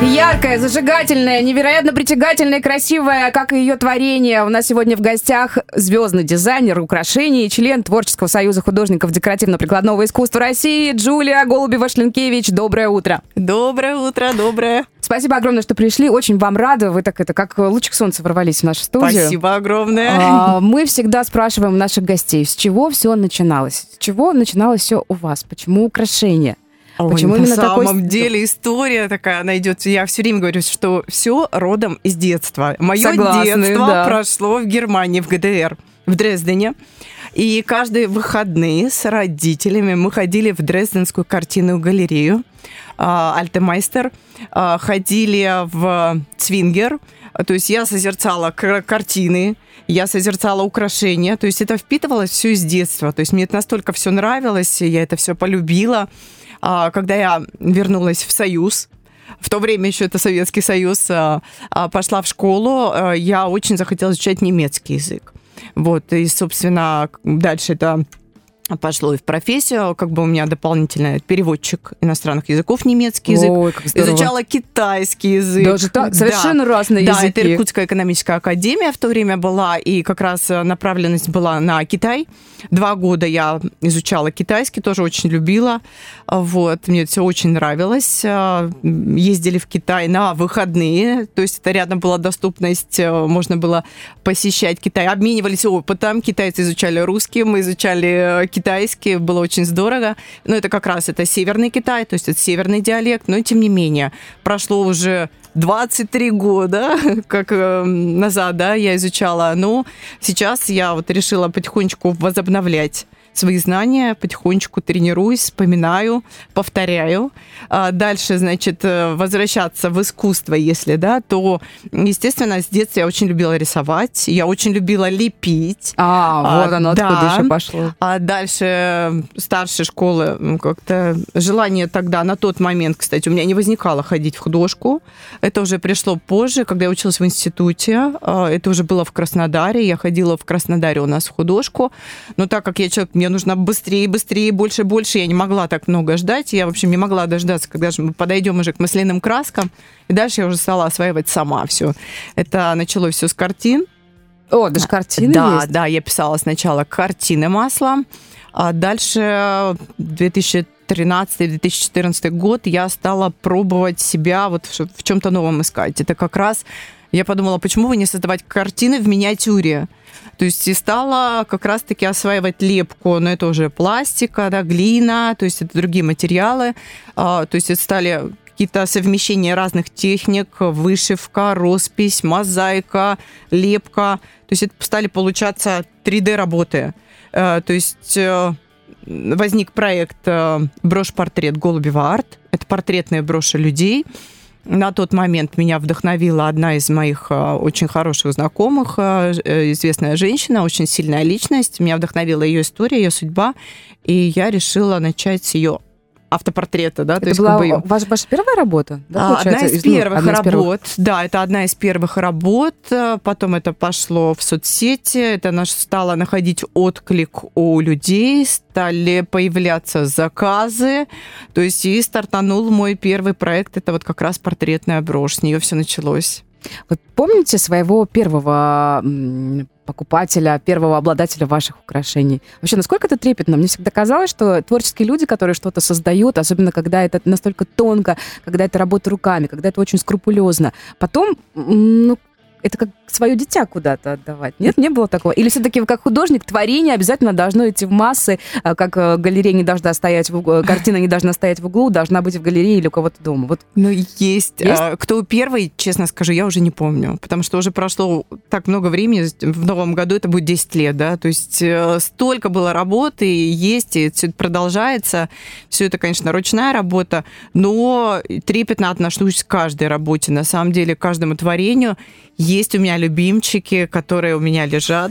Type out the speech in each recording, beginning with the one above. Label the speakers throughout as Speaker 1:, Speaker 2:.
Speaker 1: Яркая, зажигательная, невероятно притягательная, красивая, как и ее творение. У нас сегодня в гостях звездный дизайнер украшений, член Творческого союза художников декоративно-прикладного искусства России Джулия Голубева-Шлинкевич. Доброе утро.
Speaker 2: Доброе утро, доброе.
Speaker 1: Спасибо огромное, что пришли. Очень вам рада. Вы так это, как лучик солнца ворвались в нашу студию.
Speaker 2: Спасибо огромное.
Speaker 1: А, мы всегда спрашиваем наших гостей, с чего все начиналось? С чего начиналось все у вас? Почему украшения?
Speaker 2: Ой, Почему на именно самом такой... деле история такая, она идет. Я все время говорю, что все родом из детства. Мое детство да. прошло в Германии, в ГДР, в Дрездене. И каждые выходные с родителями мы ходили в Дрезденскую картинную галерею Альтемайстер, а, ходили в Цвингер, то есть я созерцала картины, я созерцала украшения, то есть это впитывалось все из детства, то есть мне это настолько все нравилось, я это все полюбила. А, когда я вернулась в Союз, в то время еще это Советский Союз, а, а, пошла в школу, я очень захотела изучать немецкий язык. Вот, и, собственно, дальше это пошло и в профессию, как бы у меня дополнительный переводчик иностранных языков, немецкий язык. Ой, как Изучала китайский язык.
Speaker 1: Даже так? Совершенно да. разные
Speaker 2: да,
Speaker 1: языки.
Speaker 2: Да, это Иркутская экономическая академия в то время была, и как раз направленность была на Китай. Два года я изучала китайский, тоже очень любила. Вот, мне это все очень нравилось. Ездили в Китай на выходные, то есть это рядом была доступность, можно было посещать Китай. Обменивались опытом, китайцы изучали русский, мы изучали китайский китайский, было очень здорово. Но это как раз это северный Китай, то есть это северный диалект, но тем не менее прошло уже 23 года, как э, назад, да, я изучала. Но сейчас я вот решила потихонечку возобновлять свои знания, потихонечку тренируюсь, вспоминаю, повторяю. А дальше, значит, э, возвращаться в искусство, если, да, то, естественно, с детства я очень любила рисовать, я очень любила лепить.
Speaker 1: А, вот оно да. откуда еще пошло.
Speaker 2: А дальше старшей школы как-то желание тогда, на тот момент, кстати, у меня не возникало ходить в художку. Это уже пришло позже, когда я училась в институте. А, это уже было в Краснодаре. Я ходила в Краснодаре у нас в художку. Но так как я человек, мне мне нужно быстрее, быстрее, больше, больше. Я не могла так много ждать. Я, в общем, не могла дождаться, когда же мы подойдем уже к масляным краскам. И дальше я уже стала осваивать сама все. Это началось все с картин.
Speaker 1: О, даже картины
Speaker 2: Да,
Speaker 1: есть?
Speaker 2: да, я писала сначала картины маслом, а дальше 2013-2014 год я стала пробовать себя вот в чем-то новом искать. Это как раз я подумала, почему бы не создавать картины в миниатюре? То есть и стала как раз-таки осваивать лепку, но это уже пластика, да, глина, то есть это другие материалы. А, то есть это стали какие-то совмещения разных техник, вышивка, роспись, мозаика, лепка. То есть это стали получаться 3D-работы. А, то есть э, возник проект э, «Брошь-портрет Голубева арт». Это портретные броши людей – на тот момент меня вдохновила одна из моих э, очень хороших знакомых, э, э, известная женщина, очень сильная личность. Меня вдохновила ее история, ее судьба, и я решила начать с ее автопортрета, да,
Speaker 1: это то есть была как бы... ваша, ваша первая работа,
Speaker 2: да, а, Одна из первых одна работ, из первых. да, это одна из первых работ. Потом это пошло в соцсети, это наш стало находить отклик у людей, стали появляться заказы, то есть и стартанул мой первый проект, это вот как раз портретная брошь, с нее все началось.
Speaker 1: Вы помните своего первого покупателя, первого обладателя ваших украшений. Вообще, насколько это трепетно? Мне всегда казалось, что творческие люди, которые что-то создают, особенно когда это настолько тонко, когда это работа руками, когда это очень скрупулезно, потом, ну, это как свое дитя куда-то отдавать. Нет, не было такого? Или все-таки как художник творение обязательно должно идти в массы, а как э, галерея не должна стоять в углу, картина не должна стоять в углу, должна быть в галерее или у кого-то дома? Вот.
Speaker 2: Ну, есть. есть? А, кто первый, честно скажу, я уже не помню, потому что уже прошло так много времени, в новом году это будет 10 лет, да, то есть э, столько было работы, есть, и все это продолжается. Все это, конечно, ручная работа, но трепетно отношусь к каждой работе, на самом деле, к каждому творению. Есть у меня любимчики, которые у меня лежат.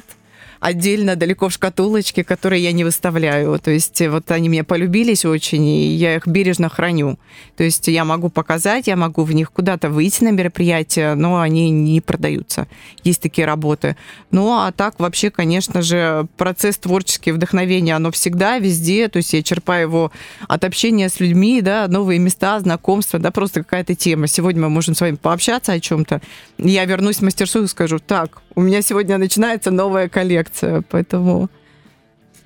Speaker 2: Отдельно далеко в шкатулочке, которые я не выставляю. То есть вот они мне полюбились очень, и я их бережно храню. То есть я могу показать, я могу в них куда-то выйти на мероприятие, но они не продаются. Есть такие работы. Ну, а так вообще, конечно же, процесс творческий, вдохновение, оно всегда, везде. То есть я черпаю его от общения с людьми, да, новые места, знакомства, да, просто какая-то тема. Сегодня мы можем с вами пообщаться о чем-то. Я вернусь в мастерскую и скажу, так, у меня сегодня начинается новая коллекция, поэтому...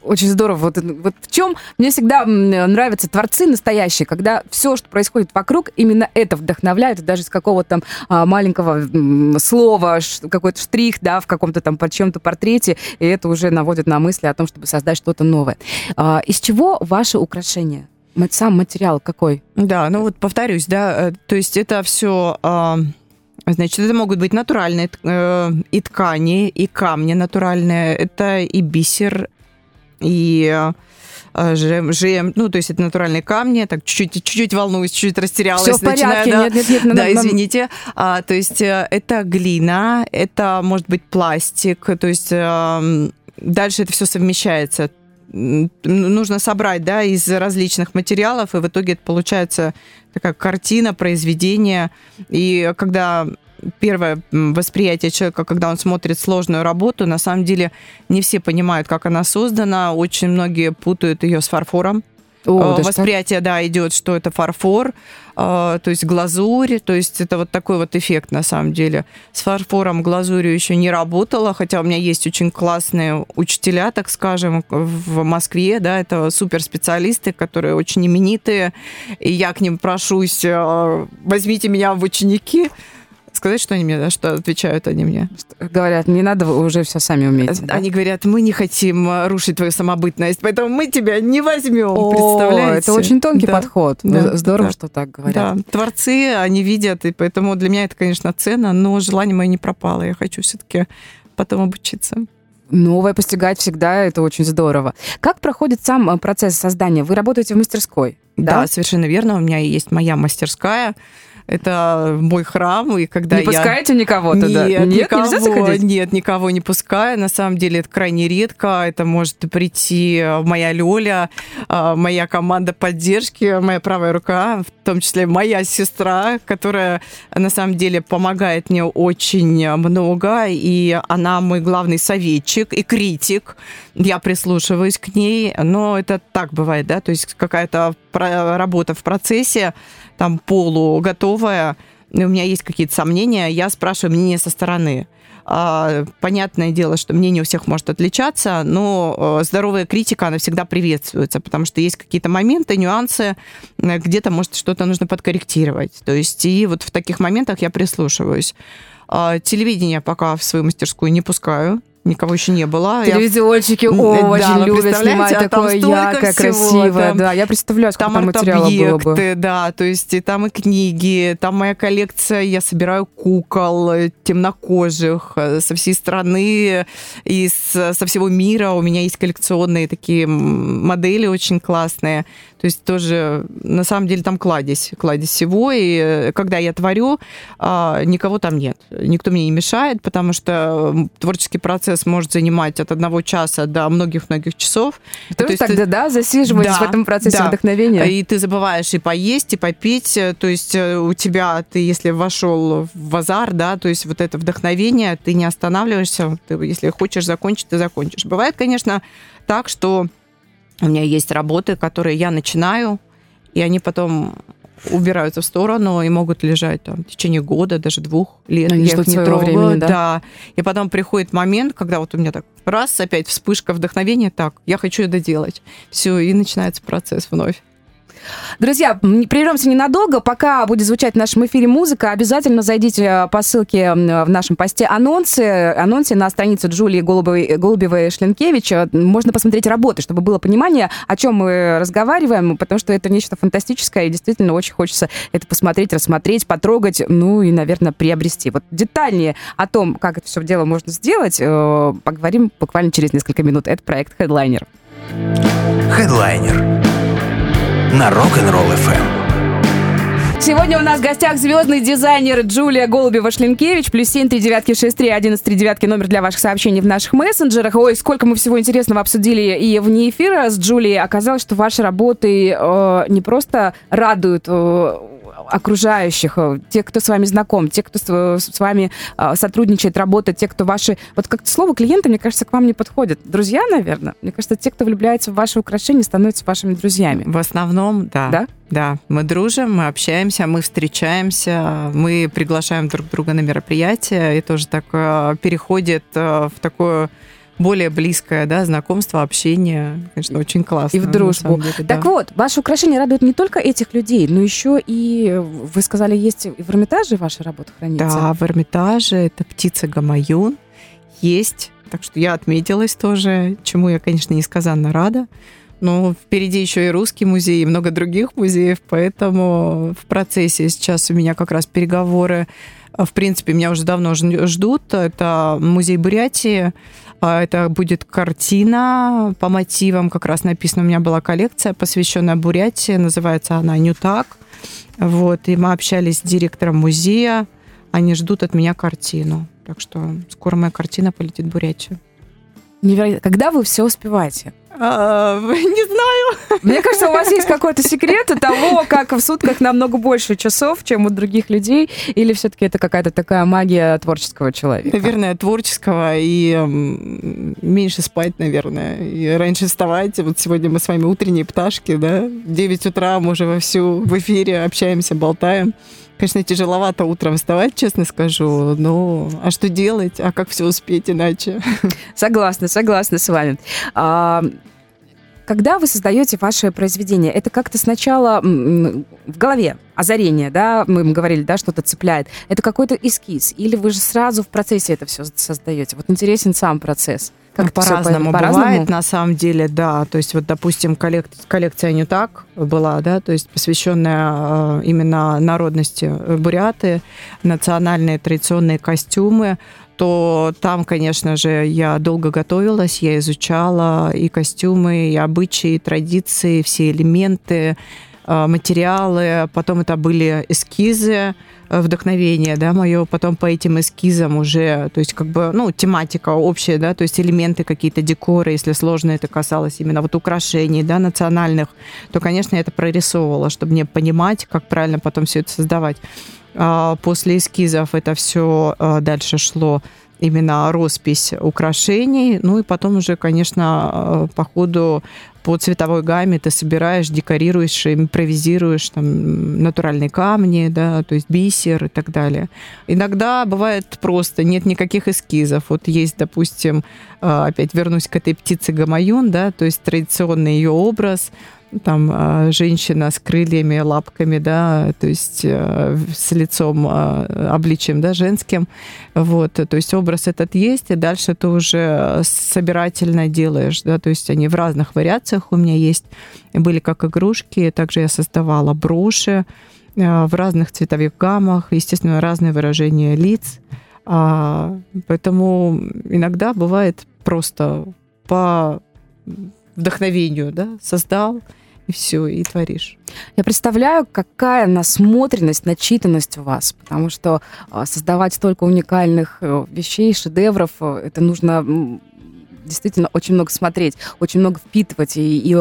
Speaker 1: Очень здорово. Вот, вот в чем мне всегда нравятся творцы настоящие, когда все, что происходит вокруг, именно это вдохновляет, даже из какого-то там а, маленького слова, какой-то штрих, да, в каком-то там под чем-то портрете, и это уже наводит на мысли о том, чтобы создать что-то новое. А, из чего ваше украшение? Сам материал какой?
Speaker 2: Да, ну вот повторюсь, да, э, то есть это все а, Значит, это могут быть натуральные э, и ткани, и камни натуральные. Это и бисер, и э, жем, жем, ну, то есть это натуральные камни, так чуть-чуть, чуть-чуть волнуюсь, чуть-чуть растерялась.
Speaker 1: Все в порядке,
Speaker 2: начинаю,
Speaker 1: да, нет, нет, нет.
Speaker 2: Да, извините. А, то есть э, это глина, это может быть пластик, то есть э, дальше это все совмещается нужно собрать да, из различных материалов, и в итоге это получается такая картина, произведение. И когда первое восприятие человека, когда он смотрит сложную работу, на самом деле не все понимают, как она создана. Очень многие путают ее с фарфором. О, э, восприятие, да, идет, что это фарфор, э, то есть глазурь, то есть это вот такой вот эффект на самом деле. С фарфором глазурью еще не работала, хотя у меня есть очень классные учителя, так скажем, в Москве, да, это суперспециалисты, которые очень именитые, и я к ним прошусь, э, возьмите меня в ученики, сказать, что они мне, да, что отвечают они мне?
Speaker 1: Говорят, не надо, вы уже все сами умеете.
Speaker 2: Они да? говорят, мы не хотим э, рушить твою самобытность, поэтому мы тебя не возьмем, О, представляете?
Speaker 1: Это очень тонкий да, подход. Да, Здорово, да, что так говорят. Да,
Speaker 2: творцы, они видят, и поэтому для меня это, конечно, ценно, но желание мое не пропало. Я хочу все-таки потом обучиться
Speaker 1: новое постигать всегда, это очень здорово. Как проходит сам э, процесс создания? Вы работаете в мастерской?
Speaker 2: Да, да совершенно верно. У меня есть моя мастерская это мой храм, и когда
Speaker 1: не
Speaker 2: я...
Speaker 1: пускаете никого туда?
Speaker 2: Нет, нет никого, нельзя заходить? Нет, никого не пускаю. На самом деле это крайне редко. Это может прийти моя Лёля, а, моя команда поддержки, моя правая рука, в том числе моя сестра, которая на самом деле помогает мне очень много, и она мой главный советчик и критик. Я прислушиваюсь к ней, но это так бывает, да, то есть какая-то работа в процессе, там полуготовая, у меня есть какие-то сомнения, я спрашиваю мнение со стороны. А, понятное дело, что мнение у всех может отличаться, но э, здоровая критика, она всегда приветствуется, потому что есть какие-то моменты, нюансы, э, где-то, может, что-то нужно подкорректировать. То есть и вот в таких моментах я прислушиваюсь. А, телевидение пока в свою мастерскую не пускаю, Никого еще не было.
Speaker 1: Телевизионщики я... очень да, любят снимать а такое яркое, красивое. Там, да, я представляю, сколько там, там материала было бы.
Speaker 2: Да, то есть и там и книги, там моя коллекция, я собираю кукол темнокожих э, со всей страны и со всего мира. У меня есть коллекционные такие модели очень классные. То есть тоже, на самом деле, там кладезь, кладезь всего. И э, когда я творю, а, никого там нет. Никто мне не мешает, потому что творческий процесс может занимать от одного часа до многих-многих часов.
Speaker 1: То, есть тогда, да, засиживаетесь да, в этом процессе да. вдохновения?
Speaker 2: И ты забываешь и поесть, и попить. То есть э, у тебя, ты если вошел в азар, да, то есть вот это вдохновение, ты не останавливаешься. Ты, если хочешь закончить, ты закончишь. Бывает, конечно, так, что у меня есть работы, которые я начинаю, и они потом убираются в сторону и могут лежать там в течение года, даже двух лет.
Speaker 1: Они я их не трогаю. Времени, да?
Speaker 2: да. И потом приходит момент, когда вот у меня так раз, опять вспышка вдохновения, так, я хочу это делать. Все, и начинается процесс вновь.
Speaker 1: Друзья, прервемся ненадолго. Пока будет звучать в нашем эфире музыка, обязательно зайдите э, по ссылке в нашем посте анонсы, анонсе на страницу Джулии Голубевой, Голубевой Шленкевич. Можно посмотреть работы, чтобы было понимание, о чем мы разговариваем, потому что это нечто фантастическое, и действительно очень хочется это посмотреть, рассмотреть, потрогать, ну и, наверное, приобрести. Вот детальнее о том, как это все дело можно сделать, э, поговорим буквально через несколько минут. Это проект Headliner.
Speaker 3: Headliner на Rock'n'Roll FM.
Speaker 1: Сегодня у нас в гостях звездный дизайнер Джулия Голубева-Шлинкевич. Плюс семь, три девятки, шесть, три, одиннадцать, три девятки. Номер для ваших сообщений в наших мессенджерах. Ой, сколько мы всего интересного обсудили и вне эфира с Джулией. Оказалось, что ваши работы э, не просто радуют э, окружающих, э, тех, кто с вами знаком, тех, кто с, с вами э, сотрудничает, работает, те, кто ваши... Вот как-то слово клиенты, мне кажется, к вам не подходит. Друзья, наверное? Мне кажется, те, кто влюбляется в ваши украшения, становятся вашими друзьями.
Speaker 2: В основном, да. Да? Да, мы дружим, мы общаемся, мы встречаемся, мы приглашаем друг друга на мероприятия, и тоже так э, переходит в такое более близкое, да, знакомство, общение. Конечно, очень классно.
Speaker 1: И в дружбу. Деле, так да. вот, ваши украшения радуют не только этих людей, но еще и, вы сказали, есть и в Эрмитаже ваша работа хранится?
Speaker 2: Да, в Эрмитаже это птица Гамаюн есть. Так что я отметилась тоже, чему я, конечно, несказанно рада. Но впереди еще и русский музей, и много других музеев, поэтому в процессе сейчас у меня как раз переговоры. В принципе, меня уже давно ждут. Это музей Бурятии, это будет картина по мотивам, как раз написано, у меня была коллекция, посвященная Бурятии, называется она «Нютак». Вот, и мы общались с директором музея, они ждут от меня картину. Так что скоро моя картина полетит в Бурятию.
Speaker 1: Невероятно. Когда вы все успеваете?
Speaker 2: А, не знаю.
Speaker 1: Мне кажется, у вас есть какой-то секрет того, как в сутках намного больше часов, чем у других людей, или все-таки это какая-то такая магия творческого человека?
Speaker 2: Наверное, творческого и меньше спать, наверное, и раньше вставать. Вот сегодня мы с вами утренние пташки, да, 9 утра мы уже вовсю в эфире общаемся, болтаем. Конечно, тяжеловато утром вставать, честно скажу. Но а что делать? А как все успеть иначе?
Speaker 1: Согласна, согласна с вами. А, когда вы создаете ваше произведение, это как-то сначала в голове озарение, да, мы говорили, да, что-то цепляет. Это какой-то эскиз, или вы же сразу в процессе это все создаете? Вот интересен сам процесс.
Speaker 2: Как ну, по-разному по бывает, на самом деле, да. То есть вот, допустим, коллек... коллекция не так была, да, то есть посвященная э, именно народности буряты, национальные традиционные костюмы, то там, конечно же, я долго готовилась, я изучала и костюмы, и обычаи, и традиции, все элементы, материалы. Потом это были эскизы, Э, вдохновение, да, мое потом по этим эскизам уже, то есть как бы, ну, тематика общая, да, то есть элементы какие-то декоры, если сложно это касалось именно вот украшений, да, национальных, то, конечно, я это прорисовывала, чтобы мне понимать, как правильно потом все это создавать. А после эскизов это все э, дальше шло именно роспись украшений. Ну и потом уже, конечно, э, по ходу по цветовой гамме ты собираешь, декорируешь, импровизируешь там натуральные камни, да, то есть бисер и так далее. Иногда бывает просто нет никаких эскизов. Вот есть, допустим, э, опять вернусь к этой птице Гамаюн, да, то есть традиционный ее образ – там а, женщина с крыльями, лапками, да, то есть э, с лицом, а, обличием, да, женским, вот, то есть образ этот есть, и дальше ты уже собирательно делаешь, да, то есть они в разных вариациях у меня есть, были как игрушки, также я создавала броши э, в разных цветовых гаммах, естественно, разные выражения лиц, а, поэтому иногда бывает просто по вдохновению, да, создал, и все, и творишь.
Speaker 1: Я представляю, какая насмотренность, начитанность у вас, потому что а, создавать столько уникальных э, вещей, шедевров, э, это нужно действительно очень много смотреть, очень много впитывать и, и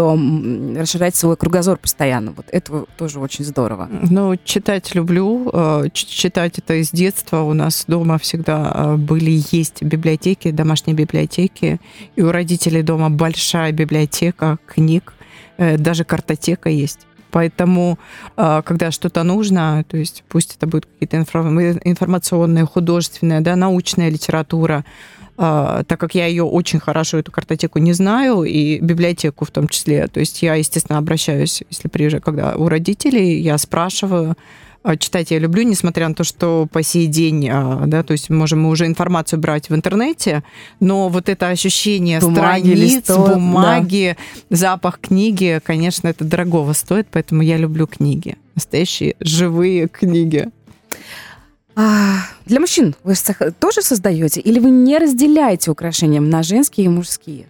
Speaker 1: расширять свой кругозор постоянно. Вот это тоже очень здорово.
Speaker 2: Ну, читать люблю. Э, читать это из детства. У нас дома всегда были, есть библиотеки, домашние библиотеки. И у родителей дома большая библиотека книг даже картотека есть. Поэтому, а, когда что-то нужно, то есть пусть это будет какие-то информационные, художественная, да, научная литература, а, так как я ее очень хорошо, эту картотеку не знаю, и библиотеку в том числе, то есть я, естественно, обращаюсь, если приезжаю, когда у родителей, я спрашиваю, читать я люблю, несмотря на то, что по сей день, а, да, то есть можем мы уже информацию брать в интернете, но вот это ощущение бумаги, страниц, листов, бумаги, да. запах книги, конечно, это дорогого стоит, поэтому я люблю книги, настоящие живые книги.
Speaker 1: А, для мужчин вы тоже создаете или вы не разделяете украшения на женские и мужские?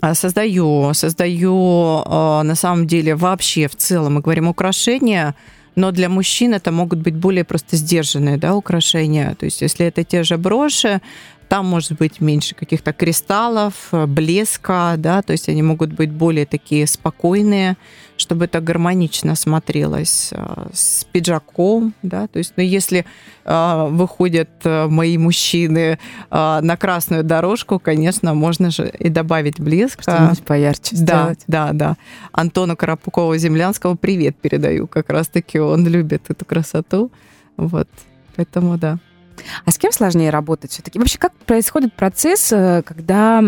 Speaker 2: А, создаю, создаю на самом деле вообще в целом, мы говорим украшения, но для мужчин это могут быть более просто сдержанные да, украшения. То есть если это те же броши, там может быть меньше каких-то кристаллов, э, блеска, да, то есть они могут быть более такие спокойные, чтобы это гармонично смотрелось э, с пиджаком, да, то есть, ну, если э, выходят э, мои мужчины э, на красную дорожку, конечно, можно же и добавить блеск.
Speaker 1: Что-нибудь поярче
Speaker 2: да,
Speaker 1: сделать.
Speaker 2: Да, да. Антону Карапукову-Землянскому привет передаю, как раз-таки он любит эту красоту, вот, поэтому да.
Speaker 1: А с кем сложнее работать все-таки? Вообще, как происходит процесс, э, когда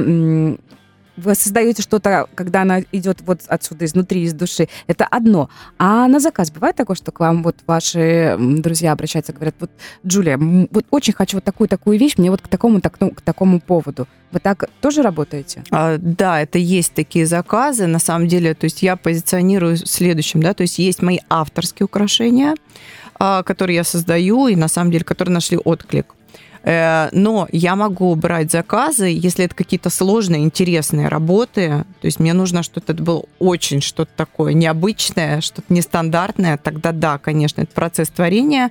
Speaker 1: вы создаете что-то, когда она идет вот отсюда, изнутри, из души, это одно. А на заказ бывает такое, что к вам вот ваши друзья обращаются, говорят, вот, Джулия, вот очень хочу вот такую-такую вещь, мне вот к такому, так, ну, к такому поводу. Вы так тоже работаете?
Speaker 2: А, да, это есть такие заказы. На самом деле, то есть я позиционирую следующим, да, то есть есть мои авторские украшения, которые я создаю, и на самом деле, которые нашли отклик. Э, но я могу брать заказы, если это какие-то сложные, интересные работы. То есть мне нужно что-то, это было очень что-то такое необычное, что-то нестандартное. Тогда да, конечно, это процесс творения.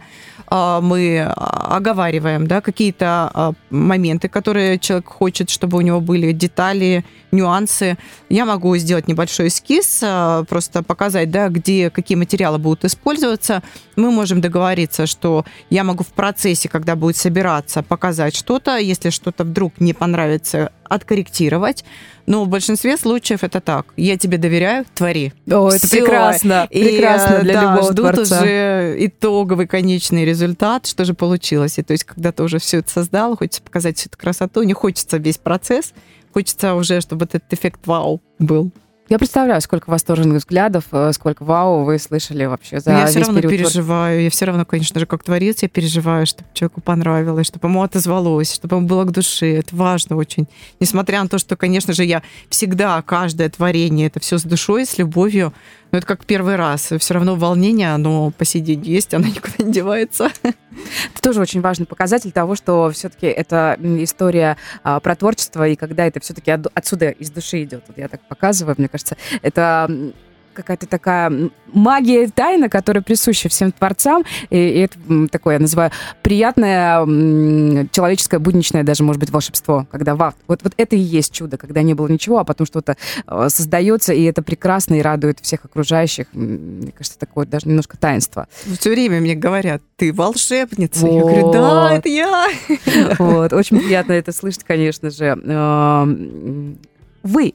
Speaker 2: А, мы оговариваем да, какие-то а, моменты, которые человек хочет, чтобы у него были детали, нюансы. Я могу сделать небольшой эскиз, а, просто показать, да, где какие материалы будут использоваться. Мы можем договориться, что я могу в процессе, когда будет собираться, показать что-то. Если что-то вдруг не понравится, откорректировать. Но в большинстве случаев это так. Я тебе доверяю, твори.
Speaker 1: О, это Всё. прекрасно. И, прекрасно для да, любого
Speaker 2: ждут
Speaker 1: творца.
Speaker 2: уже итоговый конечный результат, что же получилось. И то есть, когда ты уже все это создал, хочется показать всю эту красоту, не хочется весь процесс, хочется уже, чтобы этот эффект вау был.
Speaker 1: Я представляю, сколько восторженных взглядов, э, сколько вау вы слышали вообще за
Speaker 2: я
Speaker 1: весь
Speaker 2: все равно
Speaker 1: период.
Speaker 2: переживаю. Я все равно, конечно же, как творец, я переживаю, чтобы человеку понравилось, чтобы ему отозвалось, чтобы ему было к душе. Это важно очень. Несмотря на то, что, конечно же, я всегда каждое творение, это все с душой, с любовью, но это как первый раз. Все равно волнение, оно посидеть есть, оно никуда не девается.
Speaker 1: Это тоже очень важный показатель того, что все-таки это история а, про творчество, и когда это все-таки отсюда из души идет. Вот я так показываю, мне кажется, это какая-то такая магия, тайна, которая присуща всем творцам. И, и это такое, я называю, приятное человеческое, будничное даже, может быть, волшебство. Когда вау, вот, вот это и есть чудо, когда не было ничего, а потом что-то э, создается, и это прекрасно и радует всех окружающих. Мне кажется, такое даже немножко таинство.
Speaker 2: Все время мне говорят, ты волшебница. Вот. Я говорю, да, это я.
Speaker 1: Вот, очень приятно это слышать, конечно же. Эм, вы,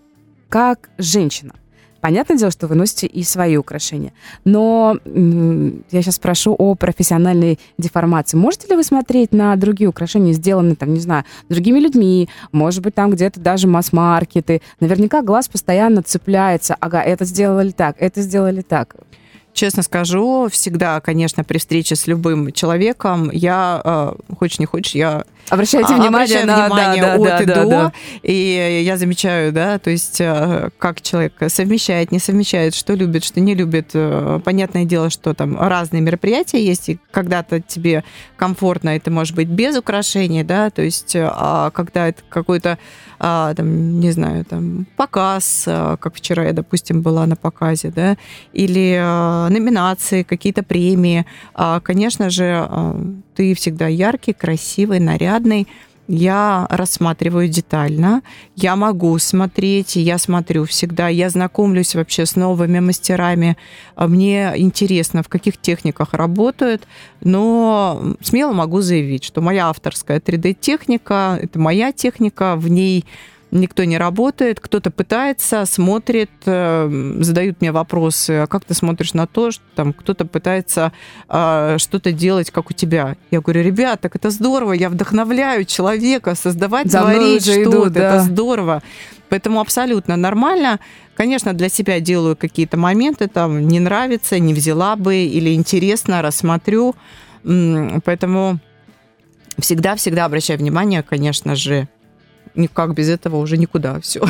Speaker 1: как женщина, Понятное дело, что вы носите и свои украшения. Но я сейчас спрошу о профессиональной деформации. Можете ли вы смотреть на другие украшения, сделанные, там, не знаю, другими людьми, может быть, там где-то даже масс-маркеты? Наверняка глаз постоянно цепляется. Ага, это сделали так, это сделали так.
Speaker 2: Честно скажу, всегда, конечно, при встрече с любым человеком, я, э, хочешь не хочешь, я
Speaker 1: Обращайте а, внимание,
Speaker 2: на, внимание да,
Speaker 1: от
Speaker 2: да, и
Speaker 1: да,
Speaker 2: до.
Speaker 1: Да.
Speaker 2: И я замечаю, да, то есть э, как человек совмещает, не совмещает, что любит, что не любит. Э, понятное дело, что там разные мероприятия есть, и когда-то тебе комфортно, и ты можешь быть без украшений, да, то есть а когда это какой-то, а, там, не знаю, там, показ, как вчера я, допустим, была на показе, да, или номинации, какие-то премии, конечно же, ты всегда яркий, красивый, нарядный. Я рассматриваю детально, я могу смотреть, я смотрю всегда, я знакомлюсь вообще с новыми мастерами, мне интересно, в каких техниках работают, но смело могу заявить, что моя авторская 3D-техника, это моя техника, в ней никто не работает, кто-то пытается, смотрит, э, задают мне вопросы, а как ты смотришь на то, что там кто-то пытается э, что-то делать, как у тебя. Я говорю, ребят, так это здорово, я вдохновляю человека создавать, За творить что-то, да. это здорово. Поэтому абсолютно нормально. Конечно, для себя делаю какие-то моменты, там не нравится, не взяла бы или интересно, рассмотрю. Поэтому всегда-всегда обращаю внимание, конечно же, никак без этого уже никуда все.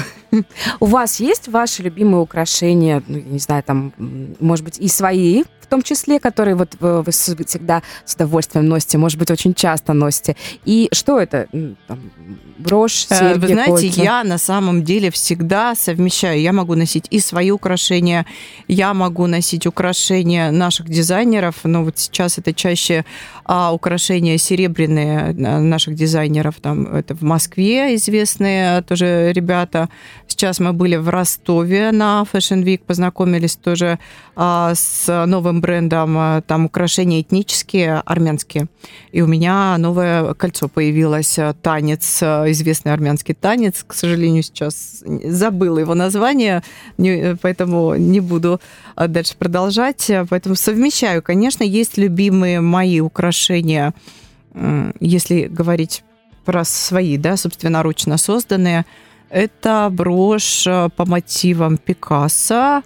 Speaker 1: У вас есть ваши любимые украшения, ну, не знаю, там, может быть, и свои, в том числе, которые вот вы, вы всегда с удовольствием носите, может быть, очень часто носите. И что это? Там, брошь, э, серьги,
Speaker 2: Вы знаете, кольца? я на самом деле всегда совмещаю. Я могу носить и свои украшения, я могу носить украшения наших дизайнеров, но вот сейчас это чаще а, украшения серебряные наших дизайнеров. Там это в Москве известные тоже ребята. Сейчас мы были в Ростове на Fashion Week, познакомились тоже а, с новым брендом. А, там украшения этнические, армянские. И у меня новое кольцо появилось. А, танец, известный армянский танец. К сожалению, сейчас забыла его название, поэтому не буду дальше продолжать. Поэтому совмещаю. Конечно, есть любимые мои украшения, если говорить про свои, да, собственноручно созданные – это брошь э, по мотивам Пикассо, э,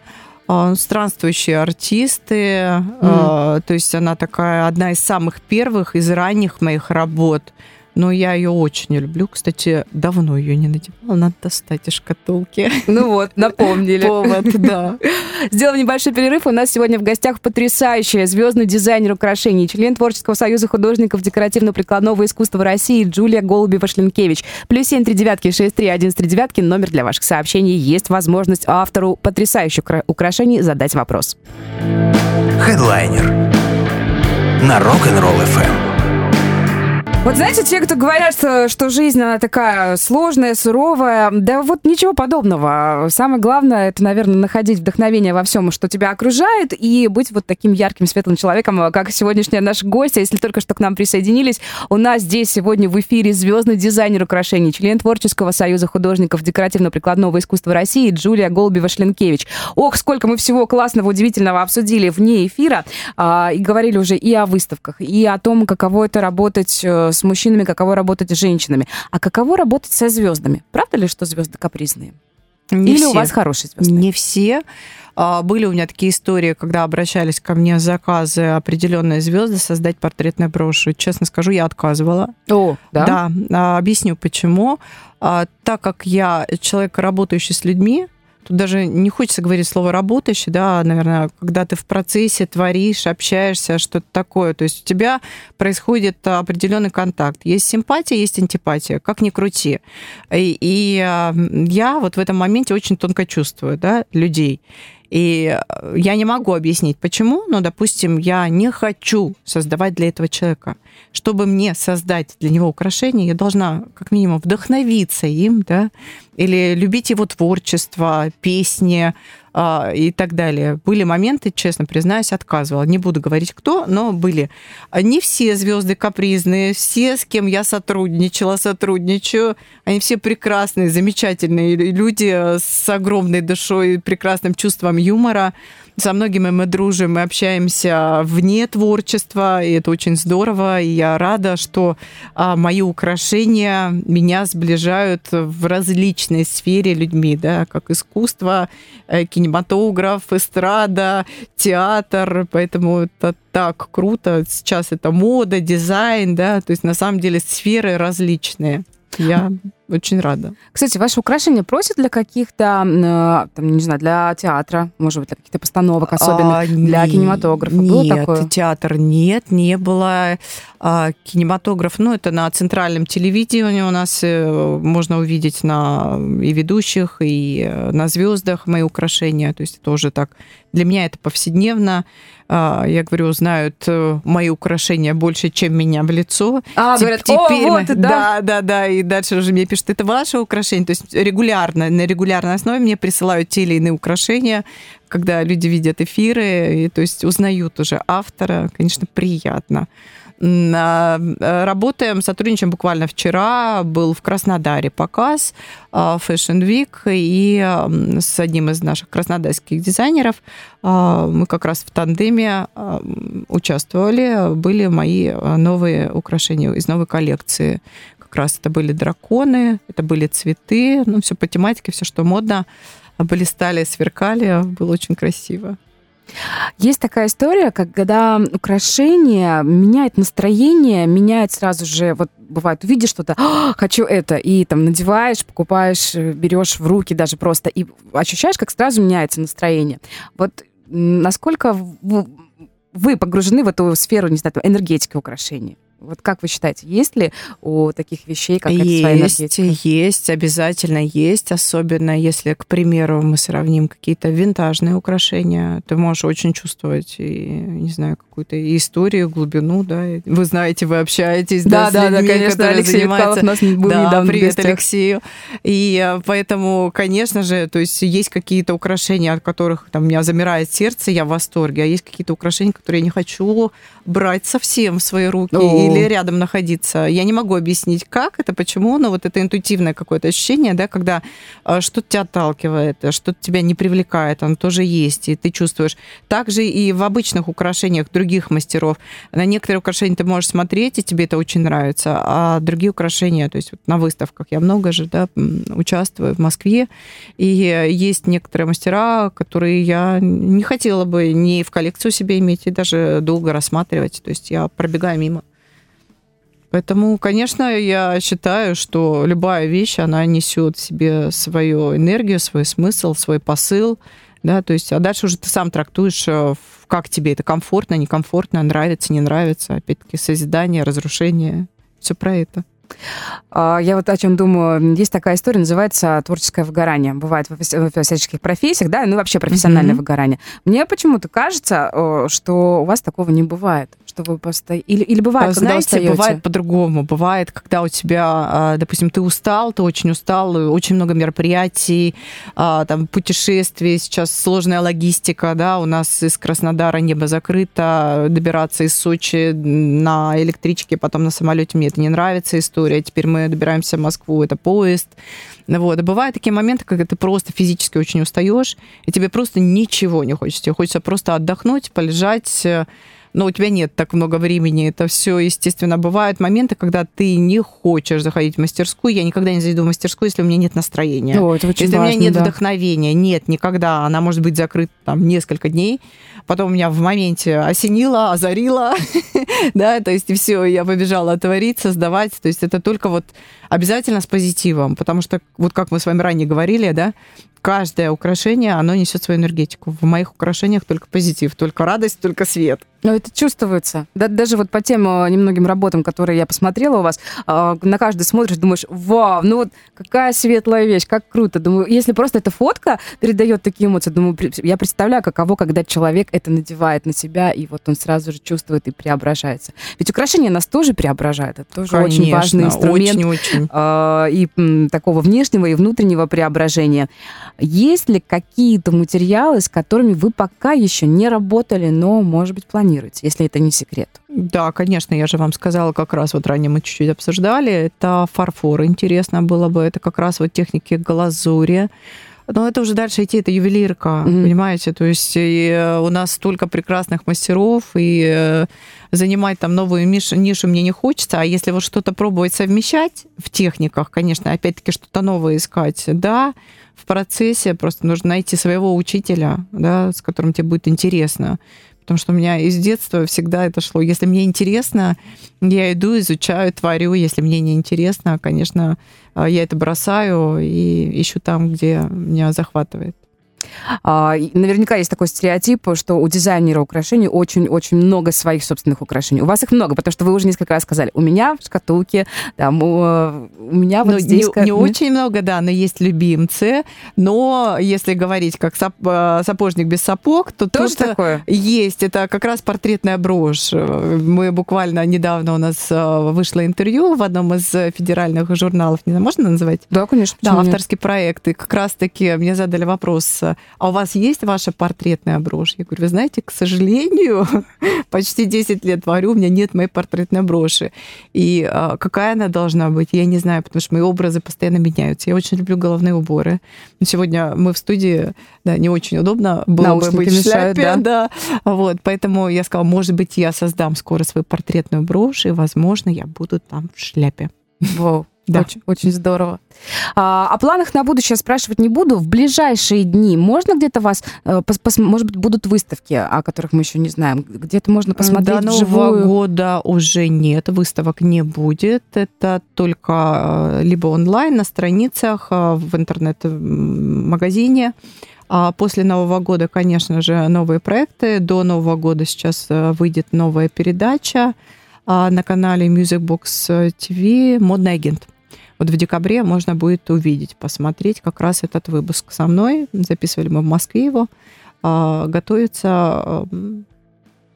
Speaker 2: странствующие артисты. Mm. То есть она такая одна из самых первых из ранних моих работ но я ее очень люблю. Кстати, давно ее не надевала, надо достать из шкатулки.
Speaker 1: Ну вот, напомнили.
Speaker 2: Повод, да.
Speaker 1: Сделаем небольшой перерыв. У нас сегодня в гостях потрясающая звездный дизайнер украшений, член Творческого союза художников декоративно-прикладного искусства России Джулия Голубева-Шлинкевич. Плюс семь три девятки шесть три один три девятки. Номер для ваших сообщений. Есть возможность автору потрясающих украшений задать вопрос.
Speaker 3: Хедлайнер на Rock'n'Roll FM.
Speaker 1: Вот знаете, те, кто говорят, что жизнь, она такая сложная, суровая, да вот ничего подобного. Самое главное, это, наверное, находить вдохновение во всем, что тебя окружает, и быть вот таким ярким, светлым человеком, как сегодняшняя наша гостья. Если только что к нам присоединились, у нас здесь сегодня в эфире звездный дизайнер украшений, член Творческого союза художников декоративно-прикладного искусства России Джулия Голубева-Шленкевич. Ох, сколько мы всего классного, удивительного обсудили вне эфира, а, и говорили уже и о выставках, и о том, каково это работать э, с мужчинами, каково работать с женщинами. А каково работать со звездами? Правда ли, что звезды капризные? Не Или все. у вас хорошие звезды?
Speaker 2: Не все. А, были у меня такие истории, когда обращались ко мне заказы определенные звезды создать портретную брошь. Честно скажу, я отказывала.
Speaker 1: О, да?
Speaker 2: Да. А, объясню почему. А, так как я человек, работающий с людьми, Тут даже не хочется говорить слово работающий, да, наверное, когда ты в процессе творишь, общаешься, что-то такое. То есть у тебя происходит определенный контакт. Есть симпатия, есть антипатия, как ни крути. И, и я вот в этом моменте очень тонко чувствую, да, людей. И э, я не могу объяснить, почему, но, допустим, я не хочу создавать для этого человека. Чтобы мне создать для него украшение, я должна как минимум вдохновиться им, да, или любить его творчество, песни, а, и так далее. Были моменты, честно признаюсь, отказывала. Не буду говорить кто, но были. Не все звезды капризные, все, с кем я сотрудничала, сотрудничаю, они все прекрасные, замечательные люди с огромной душой, прекрасным чувством юмора. Со многими мы дружим, мы общаемся вне творчества, и это очень здорово. И я рада, что а, мои украшения меня сближают в различной сфере людьми, да, как искусство, э, кинематограф, эстрада, театр. Поэтому это так круто. Сейчас это мода, дизайн, да, то есть на самом деле сферы различные. Я очень рада.
Speaker 1: Кстати, ваши украшения просят для каких-то, э, там, не знаю, для театра, может быть, для каких-то постановок особенно, а, для не, кинематографа?
Speaker 2: Нет,
Speaker 1: было такое?
Speaker 2: театр нет, не было. А, кинематограф, ну, это на центральном телевидении у нас э, можно увидеть на и ведущих, и э, на звездах мои украшения. То есть это уже так. Для меня это повседневно. А, я говорю, знают мои украшения больше, чем меня в лицо.
Speaker 1: А, Теп- говорят, теперь О, вот, да.
Speaker 2: да, да, да, и дальше уже мне пишут, это ваше украшение. То есть регулярно, на регулярной основе мне присылают те или иные украшения, когда люди видят эфиры, и, то есть узнают уже автора, конечно, приятно. Э, работаем, сотрудничаем буквально вчера. Был в Краснодаре показ э, Fashion Week, и с одним из наших краснодарских дизайнеров э, мы как раз в тандеме участвовали. Были мои новые украшения из новой коллекции. Как раз это были драконы, это были цветы, ну, все по тематике, все, что модно. Блистали, сверкали, было очень красиво.
Speaker 1: Есть такая история, когда украшение меняет настроение, меняет сразу же, вот бывает, увидишь что-то, «А, хочу это, и там надеваешь, покупаешь, берешь в руки даже просто, и ощущаешь, как сразу меняется настроение. Вот насколько вы погружены в эту сферу, не знаю, энергетики украшений? Вот как вы считаете, есть ли у таких вещей какая-то
Speaker 2: есть, своя энергетика? Есть, обязательно есть. Особенно если, к примеру, мы сравним какие-то винтажные украшения, ты можешь очень чувствовать, и, не знаю, какую-то историю, глубину, да. Вы знаете, вы общаетесь, да,
Speaker 1: да, да, людьми, да конечно, Алексей занимаются... нас был
Speaker 2: да, недавно привет Алексею. И э, поэтому, конечно же, то есть есть какие-то украшения, от которых там у меня замирает сердце, я в восторге, а есть какие-то украшения, которые я не хочу брать совсем в свои руки. О или рядом находиться. Я не могу объяснить, как это, почему, но вот это интуитивное какое-то ощущение, да, когда э, что-то тебя отталкивает, что-то тебя не привлекает, оно тоже есть, и ты чувствуешь. Также и в обычных украшениях других мастеров. На некоторые украшения ты можешь смотреть, и тебе это очень нравится, а другие украшения, то есть вот на выставках я много же, да, участвую в Москве, и есть некоторые мастера, которые я не хотела бы ни в коллекцию себе иметь, и даже долго рассматривать, то есть я пробегаю мимо. Поэтому, конечно, я считаю, что любая вещь, она несет в себе свою энергию, свой смысл, свой посыл, да, то есть, а дальше уже ты сам трактуешь, э, как тебе это комфортно, некомфортно, нравится, не нравится, опять-таки, созидание, разрушение, все про это.
Speaker 1: А, я вот о чем думаю. Есть такая история, называется творческое выгорание. Бывает в всяческих профессиях, да, ну вообще профессиональное mm-hmm. выгорание. Мне почему-то кажется, что у вас такого не бывает что вы просто... Или, или бывает,
Speaker 2: когда Знаете, устаете? бывает по-другому. Бывает, когда у тебя, а, допустим, ты устал, ты очень устал, очень много мероприятий, а, там, путешествий, сейчас сложная логистика, да, у нас из Краснодара небо закрыто, добираться из Сочи на электричке, потом на самолете, мне это не нравится история, теперь мы добираемся в Москву, это поезд, вот. И бывают такие моменты, когда ты просто физически очень устаешь, и тебе просто ничего не хочется. Тебе хочется просто отдохнуть, полежать, но у тебя нет так много времени. Это все, естественно, бывают моменты, когда ты не хочешь заходить в мастерскую. Я никогда не зайду в мастерскую, если у меня нет настроения.
Speaker 1: О, это очень
Speaker 2: если
Speaker 1: важно,
Speaker 2: у меня нет
Speaker 1: да.
Speaker 2: вдохновения. Нет, никогда. Она может быть закрыта там несколько дней. Потом у меня в моменте осенило, озарило. да, то есть все, я побежала творить, создавать. То есть это только вот обязательно с позитивом. Потому что, вот как мы с вами ранее говорили, да, каждое украшение, оно несет свою энергетику. В моих украшениях только позитив, только радость, только свет.
Speaker 1: Но это чувствуется. Да, даже вот по тем э, немногим работам, которые я посмотрела у вас, э, на каждый смотришь, думаешь, вау, ну вот какая светлая вещь, как круто. Думаю, если просто эта фотка передает такие эмоции, думаю, я представляю, каково, когда человек это надевает на себя, и вот он сразу же чувствует и преображается. Ведь украшения нас тоже преображают. Это тоже Конечно, очень важный инструмент очень, очень. Э, и такого внешнего и внутреннего преображения. Есть ли какие-то материалы, с которыми вы пока еще не работали, но, может быть, планируете? если это не секрет?
Speaker 2: Да, конечно, я же вам сказала, как раз вот ранее мы чуть-чуть обсуждали, это фарфор, интересно было бы, это как раз вот техники глазури, но это уже дальше идти, это ювелирка, mm-hmm. понимаете? То есть и у нас столько прекрасных мастеров, и э, занимать там новую нишу, нишу мне не хочется. А если вот что-то пробовать совмещать в техниках, конечно, опять-таки что-то новое искать, да, в процессе просто нужно найти своего учителя, да, с которым тебе будет интересно потому что у меня из детства всегда это шло. Если мне интересно, я иду, изучаю, творю. Если мне не интересно, конечно, я это бросаю и ищу там, где меня захватывает.
Speaker 1: А, наверняка есть такой стереотип, что у дизайнера украшений очень-очень много своих собственных украшений. У вас их много, потому что вы уже несколько раз сказали. У меня в шкатулке, там, у, у меня вот ну, здесь...
Speaker 2: Не, не очень много, да, но есть любимцы. Но если говорить как сап, э, сапожник без сапог, то
Speaker 1: тоже такое
Speaker 2: есть. Это как раз портретная брошь. Мы буквально недавно у нас э, вышло интервью в одном из федеральных журналов. Не знаю, можно называть?
Speaker 1: Да, конечно.
Speaker 2: Да, авторский нет? проект. И как раз-таки мне задали вопрос, а у вас есть ваша портретная брошь? Я говорю, вы знаете, к сожалению, почти 10 лет варю, у меня нет моей портретной броши. И а, какая она должна быть, я не знаю, потому что мои образы постоянно меняются. Я очень люблю головные уборы. Сегодня мы в студии, да, не очень удобно было Наушники бы быть в шляпе. Да? да. Вот, поэтому я сказала, может быть, я создам скоро свою портретную брошь, и, возможно, я буду там в шляпе.
Speaker 1: Вау. Да. Очень, очень здорово. А, о планах на будущее спрашивать не буду. В ближайшие дни можно где-то вас, э, пос, может быть, будут выставки, о которых мы еще не знаем, где-то можно посмотреть
Speaker 2: До? Нового года уже нет, выставок не будет. Это только э, либо онлайн на страницах, э, в интернет-магазине. А после Нового года, конечно же, новые проекты. До Нового года сейчас выйдет новая передача на канале Music Box TV «Модный агент». Вот в декабре можно будет увидеть, посмотреть как раз этот выпуск со мной. Записывали мы в Москве его. А, готовится,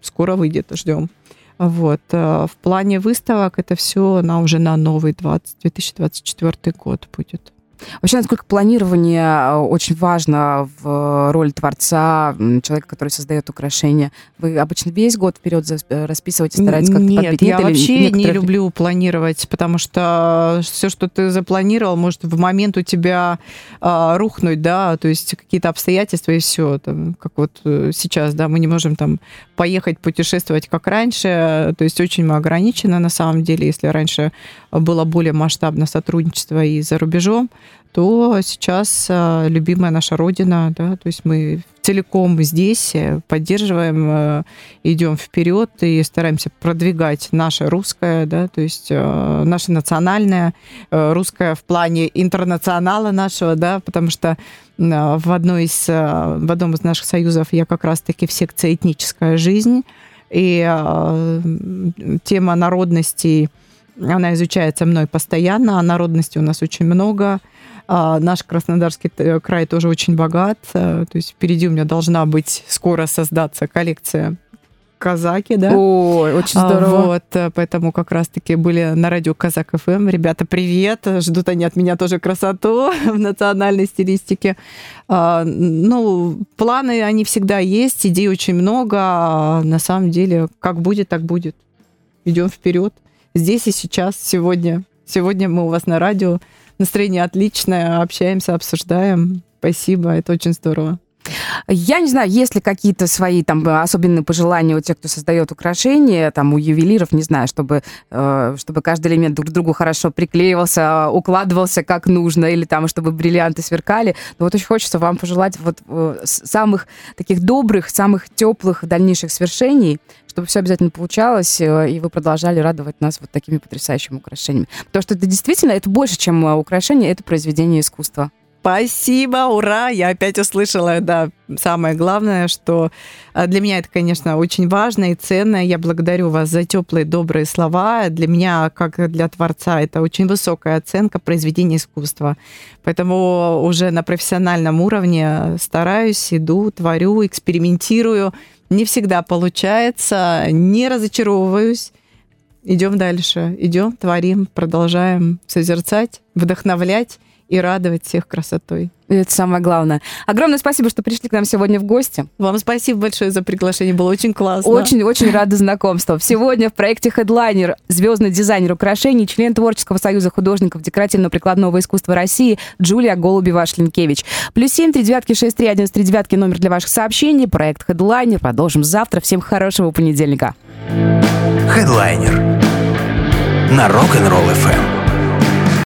Speaker 2: скоро выйдет, ждем. Вот. А, в плане выставок это все на уже на новый 20, 2024 год будет.
Speaker 1: Вообще, насколько планирование э, очень важно в роли творца, человека, который создает украшения? Вы обычно весь год вперед э, расписываете, стараетесь как-то
Speaker 2: Нет,
Speaker 1: подбить?
Speaker 2: я вообще некоторых... не люблю планировать, потому что все, что ты запланировал, может в момент у тебя а, рухнуть, да, то есть какие-то обстоятельства и все. Там, как вот э, сейчас, да, мы не можем там поехать путешествовать как раньше, то есть очень мы ограничены на самом деле, если раньше было более масштабное сотрудничество и за рубежом, то сейчас а, любимая наша родина, да, то есть мы целиком здесь э, поддерживаем, э, идем вперед и стараемся продвигать наше русское, да, то есть э, наше национальное, русское в плане интернационала нашего, да, потому что в, одной из, в одном из наших союзов я как раз-таки в секции «Этническая жизнь», и тема народностей, она изучается мной постоянно, а народностей у нас очень много – а, наш Краснодарский край тоже очень богат. Э, то есть впереди у меня должна быть скоро создаться коллекция казаки, да?
Speaker 1: Ой, очень а, здорово.
Speaker 2: Вот, э, поэтому как раз-таки были на радио Казак ФМ. Ребята, привет! Ждут они от меня тоже красоту в национальной стилистике. Ну, планы, они всегда есть, идей очень много. На самом деле, как будет, так будет. Идем вперед. Здесь и сейчас, сегодня. Сегодня мы у вас на радио настроение отличное, общаемся, обсуждаем. Спасибо, это очень здорово.
Speaker 1: Я не знаю, есть ли какие-то свои там особенные пожелания у тех, кто создает украшения, там у ювелиров, не знаю, чтобы, э, чтобы каждый элемент друг к другу хорошо приклеивался, укладывался как нужно, или там, чтобы бриллианты сверкали. Но вот очень хочется вам пожелать вот э, самых таких добрых, самых теплых дальнейших свершений, чтобы все обязательно получалось, э, и вы продолжали радовать нас вот такими потрясающими украшениями. Потому что это действительно, это больше, чем украшение, это произведение искусства.
Speaker 2: Спасибо, ура! Я опять услышала, да, самое главное, что а, для меня это, конечно, очень важно и ценно. Я благодарю вас за теплые, добрые слова. Для меня, как для творца, это очень высокая оценка произведения искусства. Поэтому уже на профессиональном уровне стараюсь, иду, творю, экспериментирую. Не всегда получается, не разочаровываюсь. Идем дальше, идем, творим, продолжаем созерцать, вдохновлять и радовать всех красотой.
Speaker 1: Это самое главное. Огромное спасибо, что пришли к нам сегодня в гости.
Speaker 2: Вам спасибо большое за приглашение, было очень классно.
Speaker 1: Очень-очень рада знакомству. Сегодня в проекте Headliner звездный дизайнер украшений, член Творческого союза художников декоративно-прикладного искусства России Джулия Голубева-Шлинкевич. Плюс семь, три девятки, шесть, три, один, три девятки, номер для ваших сообщений. Проект Headliner. Продолжим завтра. Всем хорошего понедельника.
Speaker 3: Headliner на Rock'n'Roll FM.